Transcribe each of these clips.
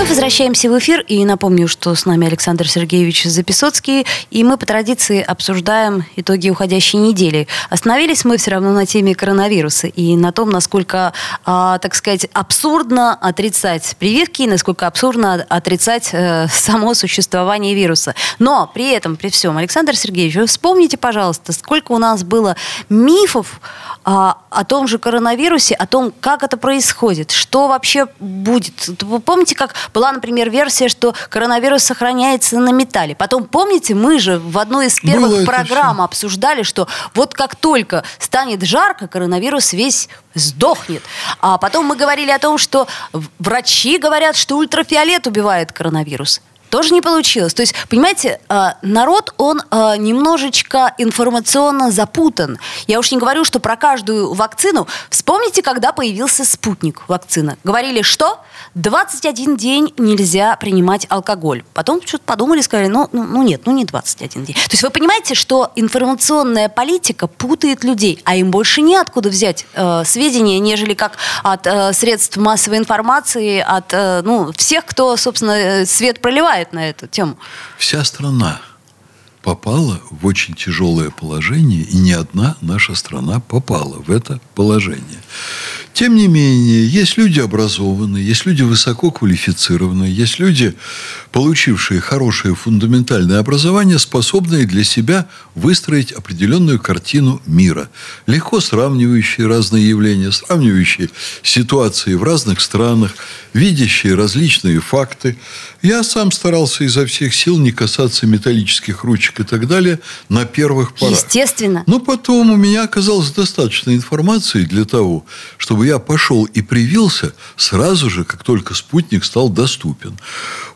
Вновь возвращаемся в эфир, и напомню, что с нами Александр Сергеевич Записоцкий, и мы по традиции обсуждаем итоги уходящей недели. Остановились мы все равно на теме коронавируса и на том, насколько, а, так сказать, абсурдно отрицать прививки, насколько абсурдно отрицать э, само существование вируса. Но при этом, при всем, Александр Сергеевич, вы вспомните, пожалуйста, сколько у нас было мифов а, о том же коронавирусе, о том, как это происходит, что вообще будет. Вы помните, как была, например, версия, что коронавирус сохраняется на металле. Потом, помните, мы же в одной из первых Было программ обсуждали, что вот как только станет жарко, коронавирус весь сдохнет. А потом мы говорили о том, что врачи говорят, что ультрафиолет убивает коронавирус тоже не получилось. То есть, понимаете, э, народ, он э, немножечко информационно запутан. Я уж не говорю, что про каждую вакцину. Вспомните, когда появился спутник вакцина. Говорили, что 21 день нельзя принимать алкоголь. Потом что-то подумали, сказали, ну, ну, ну нет, ну не 21 день. То есть вы понимаете, что информационная политика путает людей, а им больше неоткуда взять э, сведения, нежели как от э, средств массовой информации, от э, ну, всех, кто, собственно, э, свет проливает рассуждает на эту тему. Вся страна попала в очень тяжелое положение, и не одна наша страна попала в это положение. Тем не менее, есть люди образованные, есть люди высококвалифицированные, есть люди, получившие хорошее фундаментальное образование, способные для себя выстроить определенную картину мира, легко сравнивающие разные явления, сравнивающие ситуации в разных странах, видящие различные факты. Я сам старался изо всех сил не касаться металлических ручек и так далее на первых порах. Естественно. Но потом у меня оказалось достаточно информации для того, чтобы я пошел и привился сразу же, как только спутник стал доступен.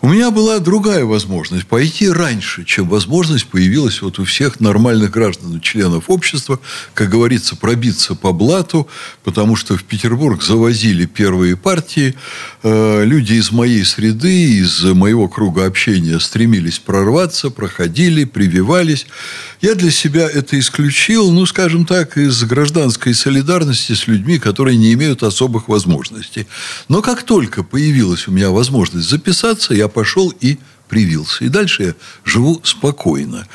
У меня была другая возможность пойти раньше, чем возможность появилась вот у всех нормальных граждан, членов общества, как говорится, пробиться по блату, потому что в Петербург завозили первые партии. Э, люди из моей среды, из моего круга общения стремились прорваться, проходили, прививались. Я для себя это исключил, ну, скажем так, из гражданской солидарности с людьми, которые не имеют особых возможностей. Но как только появилась у меня возможность записаться, я пошел и привился. И дальше я живу спокойно.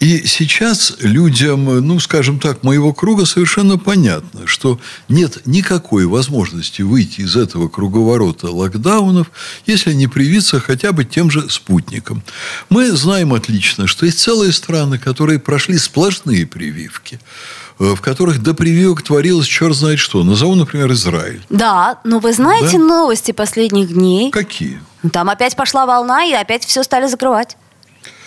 И сейчас людям, ну, скажем так, моего круга совершенно понятно, что нет никакой возможности выйти из этого круговорота локдаунов, если не привиться хотя бы тем же спутником. Мы знаем отлично, что есть целые страны, которые прошли сплошные прививки в которых до прививок творилось черт знает что. Назову, например, Израиль. Да, но вы знаете да? новости последних дней? Какие? Там опять пошла волна, и опять все стали закрывать.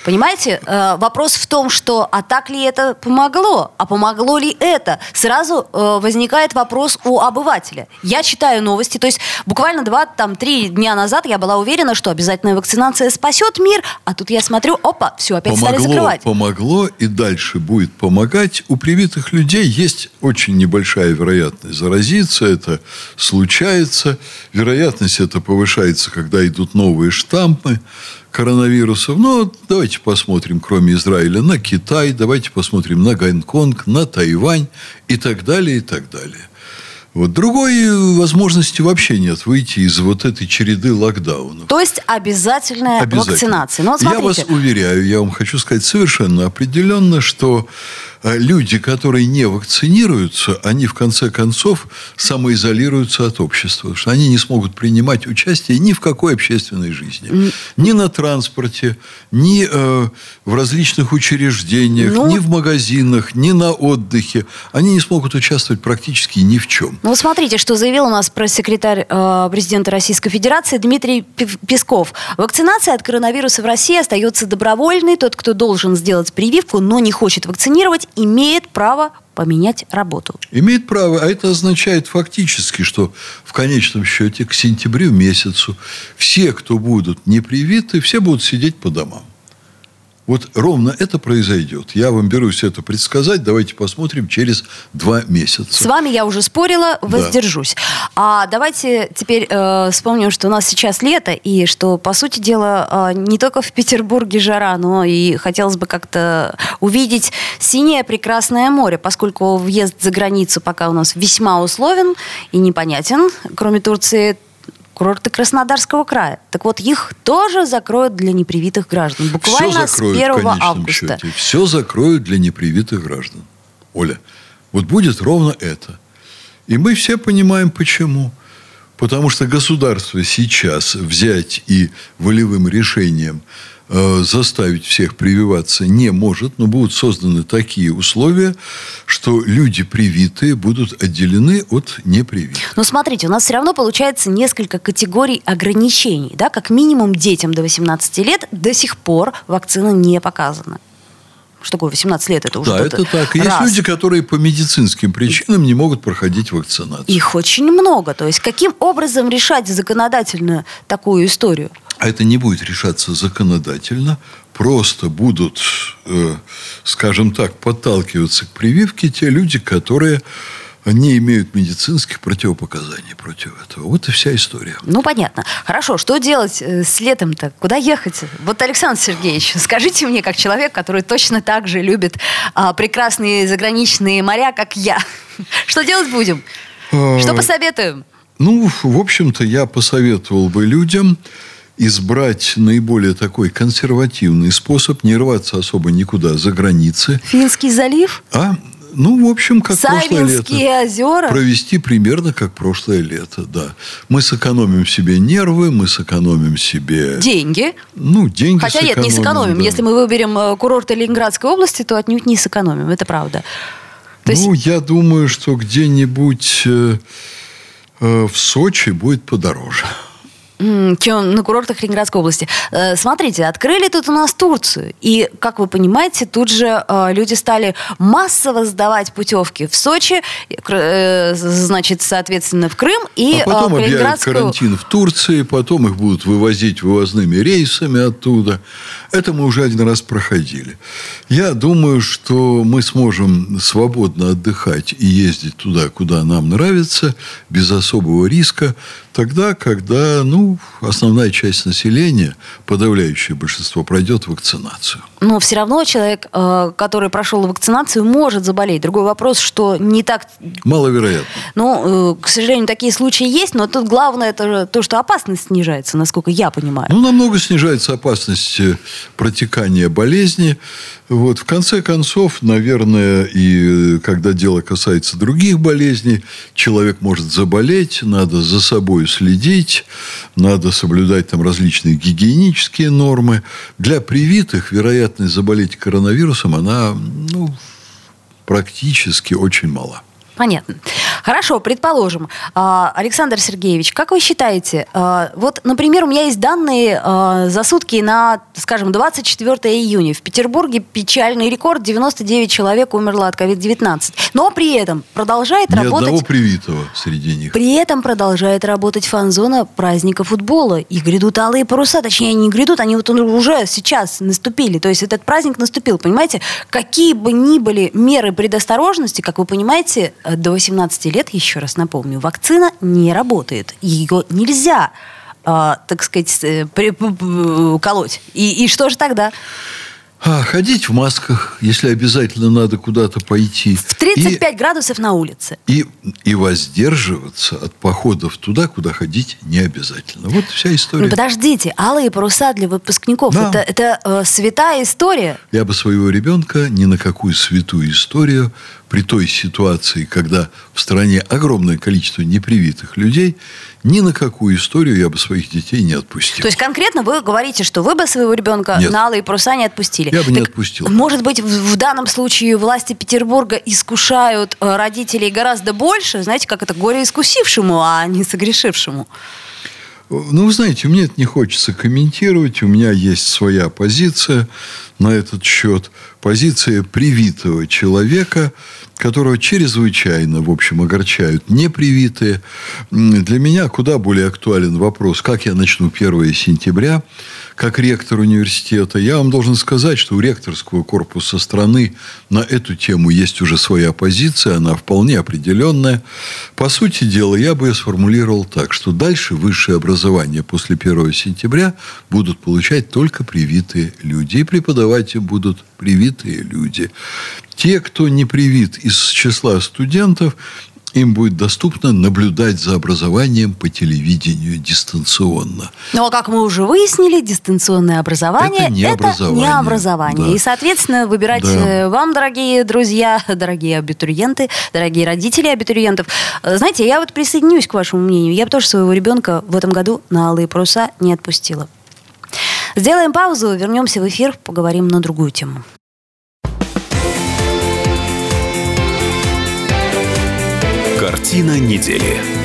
Понимаете, э, вопрос в том, что а так ли это помогло, а помогло ли это? Сразу э, возникает вопрос у обывателя. Я читаю новости, то есть буквально два, там, три дня назад я была уверена, что обязательная вакцинация спасет мир, а тут я смотрю, опа, все, опять помогло, стали закрывать. Помогло и дальше будет помогать. У привитых людей есть очень небольшая вероятность заразиться, это случается. Вероятность это повышается, когда идут новые штампы коронавирусов. Ну, давайте посмотрим, кроме Израиля, на Китай, давайте посмотрим на Гонконг, на Тайвань и так далее, и так далее. Вот. Другой возможности вообще нет выйти из вот этой череды локдаунов. То есть обязательная Обязательно. вакцинация. Ну, я вас уверяю, я вам хочу сказать совершенно определенно, что люди, которые не вакцинируются, они в конце концов самоизолируются от общества, потому что они не смогут принимать участие ни в какой общественной жизни. Ни на транспорте, ни э, в различных учреждениях, ну, ни в магазинах, ни на отдыхе. Они не смогут участвовать практически ни в чем. Ну, смотрите, что заявил у нас пресс-секретарь э, президента Российской Федерации Дмитрий Песков. Вакцинация от коронавируса в России остается добровольной. Тот, кто должен сделать прививку, но не хочет вакцинировать, имеет право поменять работу. Имеет право, а это означает фактически, что в конечном счете к сентябрю месяцу все, кто будут не привиты, все будут сидеть по домам. Вот ровно это произойдет. Я вам берусь это предсказать. Давайте посмотрим через два месяца. С вами я уже спорила, воздержусь. Да. А давайте теперь э, вспомним, что у нас сейчас лето, и что, по сути дела, э, не только в Петербурге жара, но и хотелось бы как-то увидеть синее прекрасное море, поскольку въезд за границу пока у нас весьма условен и непонятен. Кроме Турции, курорты Краснодарского края. Так вот, их тоже закроют для непривитых граждан. Буквально Все закроют, с 1 августа. Счете. Все закроют для непривитых граждан. Оля, вот будет ровно это. И мы все понимаем, почему. Потому что государство сейчас взять и волевым решением Э, заставить всех прививаться не может, но будут созданы такие условия, что люди привитые будут отделены от непривитых. Но смотрите, у нас все равно получается несколько категорий ограничений. Да? Как минимум детям до 18 лет до сих пор вакцина не показана. Что такое 18 лет? Это уже Да, это так. Есть люди, которые по медицинским причинам не могут проходить вакцинацию. Их очень много. То есть каким образом решать законодательно такую историю? А это не будет решаться законодательно, просто будут, э, скажем так, подталкиваться к прививке те люди, которые не имеют медицинских противопоказаний против этого. Вот и вся история. Ну, понятно. Хорошо, что делать э, с летом-то? Куда ехать? Вот, Александр Сергеевич, скажите мне, как человек, который точно так же любит а, прекрасные заграничные моря, как я, что делать будем? Что а, посоветуем? Ну, в общем-то, я посоветовал бы людям избрать наиболее такой консервативный способ, не рваться особо никуда за границы. Финский залив? А, ну, в общем, как прошлое лето. озера? Провести примерно как прошлое лето, да. Мы сэкономим себе нервы, мы сэкономим себе... Деньги. Ну, деньги Хотя нет, не сэкономим. Да. Если мы выберем э, курорты Ленинградской области, то отнюдь не сэкономим, это правда. То ну, есть... я думаю, что где-нибудь э, э, в Сочи будет подороже чем на курортах Ленинградской области. Э, смотрите, открыли тут у нас Турцию. И, как вы понимаете, тут же э, люди стали массово сдавать путевки в Сочи, э, значит, соответственно, в Крым и а потом в Ленинградскую... карантин в Турции, потом их будут вывозить вывозными рейсами оттуда. Это мы уже один раз проходили. Я думаю, что мы сможем свободно отдыхать и ездить туда, куда нам нравится, без особого риска, тогда, когда, ну, основная часть населения, подавляющее большинство, пройдет вакцинацию. Но все равно человек, э, который прошел вакцинацию, может заболеть. Другой вопрос, что не так... Маловероятно. Ну, к сожалению, такие случаи есть, но тут главное это то, что опасность снижается, насколько я понимаю. Ну, намного снижается опасность э, протекания болезни. Вот, в конце концов, наверное, и когда дело касается других болезней, человек может заболеть, надо за собой следить, надо соблюдать там различные гигиенические нормы. Для привитых вероятность заболеть коронавирусом, она ну, практически очень мала. Понятно. Хорошо, предположим. А, Александр Сергеевич, как вы считаете, а, вот, например, у меня есть данные а, за сутки на, скажем, 24 июня. В Петербурге печальный рекорд, 99 человек умерло от COVID-19. Но при этом продолжает Ни работать... одного привитого среди них. При этом продолжает работать фан-зона праздника футбола. И грядут алые паруса, точнее, они не грядут, они вот уже сейчас наступили. То есть этот праздник наступил, понимаете? Какие бы ни были меры предосторожности, как вы понимаете, до 18 лет, еще раз напомню, вакцина не работает. Ее нельзя э, так сказать, э, колоть. И, и что же тогда? А, ходить в масках, если обязательно надо куда-то пойти. В 35 и, градусов на улице. И, и воздерживаться от походов туда, куда ходить не обязательно. Вот вся история. Ну, подождите, алые паруса для выпускников. Да. Это, это э, святая история. Я бы своего ребенка ни на какую святую историю при той ситуации, когда в стране огромное количество непривитых людей, ни на какую историю я бы своих детей не отпустил. То есть конкретно вы говорите, что вы бы своего ребенка Нет. на алые паруса не отпустили? Я бы так, не отпустил. Может быть, в, в данном случае власти Петербурга искушают э, родителей гораздо больше, знаете, как это горе искусившему, а не согрешившему? Ну, вы знаете, мне это не хочется комментировать. У меня есть своя позиция на этот счет. Позиция привитого человека – которого чрезвычайно, в общем, огорчают непривитые. Для меня куда более актуален вопрос, как я начну 1 сентября, как ректор университета. Я вам должен сказать, что у ректорского корпуса страны на эту тему есть уже своя позиция, она вполне определенная. По сути дела, я бы ее сформулировал так, что дальше высшее образование после 1 сентября будут получать только привитые люди. И преподавать им будут привитые люди. Те, кто не привит из числа студентов, им будет доступно наблюдать за образованием по телевидению дистанционно. Ну, а как мы уже выяснили, дистанционное образование – это не это образование. Не образование. Да. И, соответственно, выбирать да. Э, вам, дорогие друзья, дорогие абитуриенты, дорогие родители абитуриентов. Э, знаете, я вот присоединюсь к вашему мнению. Я бы тоже своего ребенка в этом году на алые паруса не отпустила. Сделаем паузу, вернемся в эфир, поговорим на другую тему. Картина недели.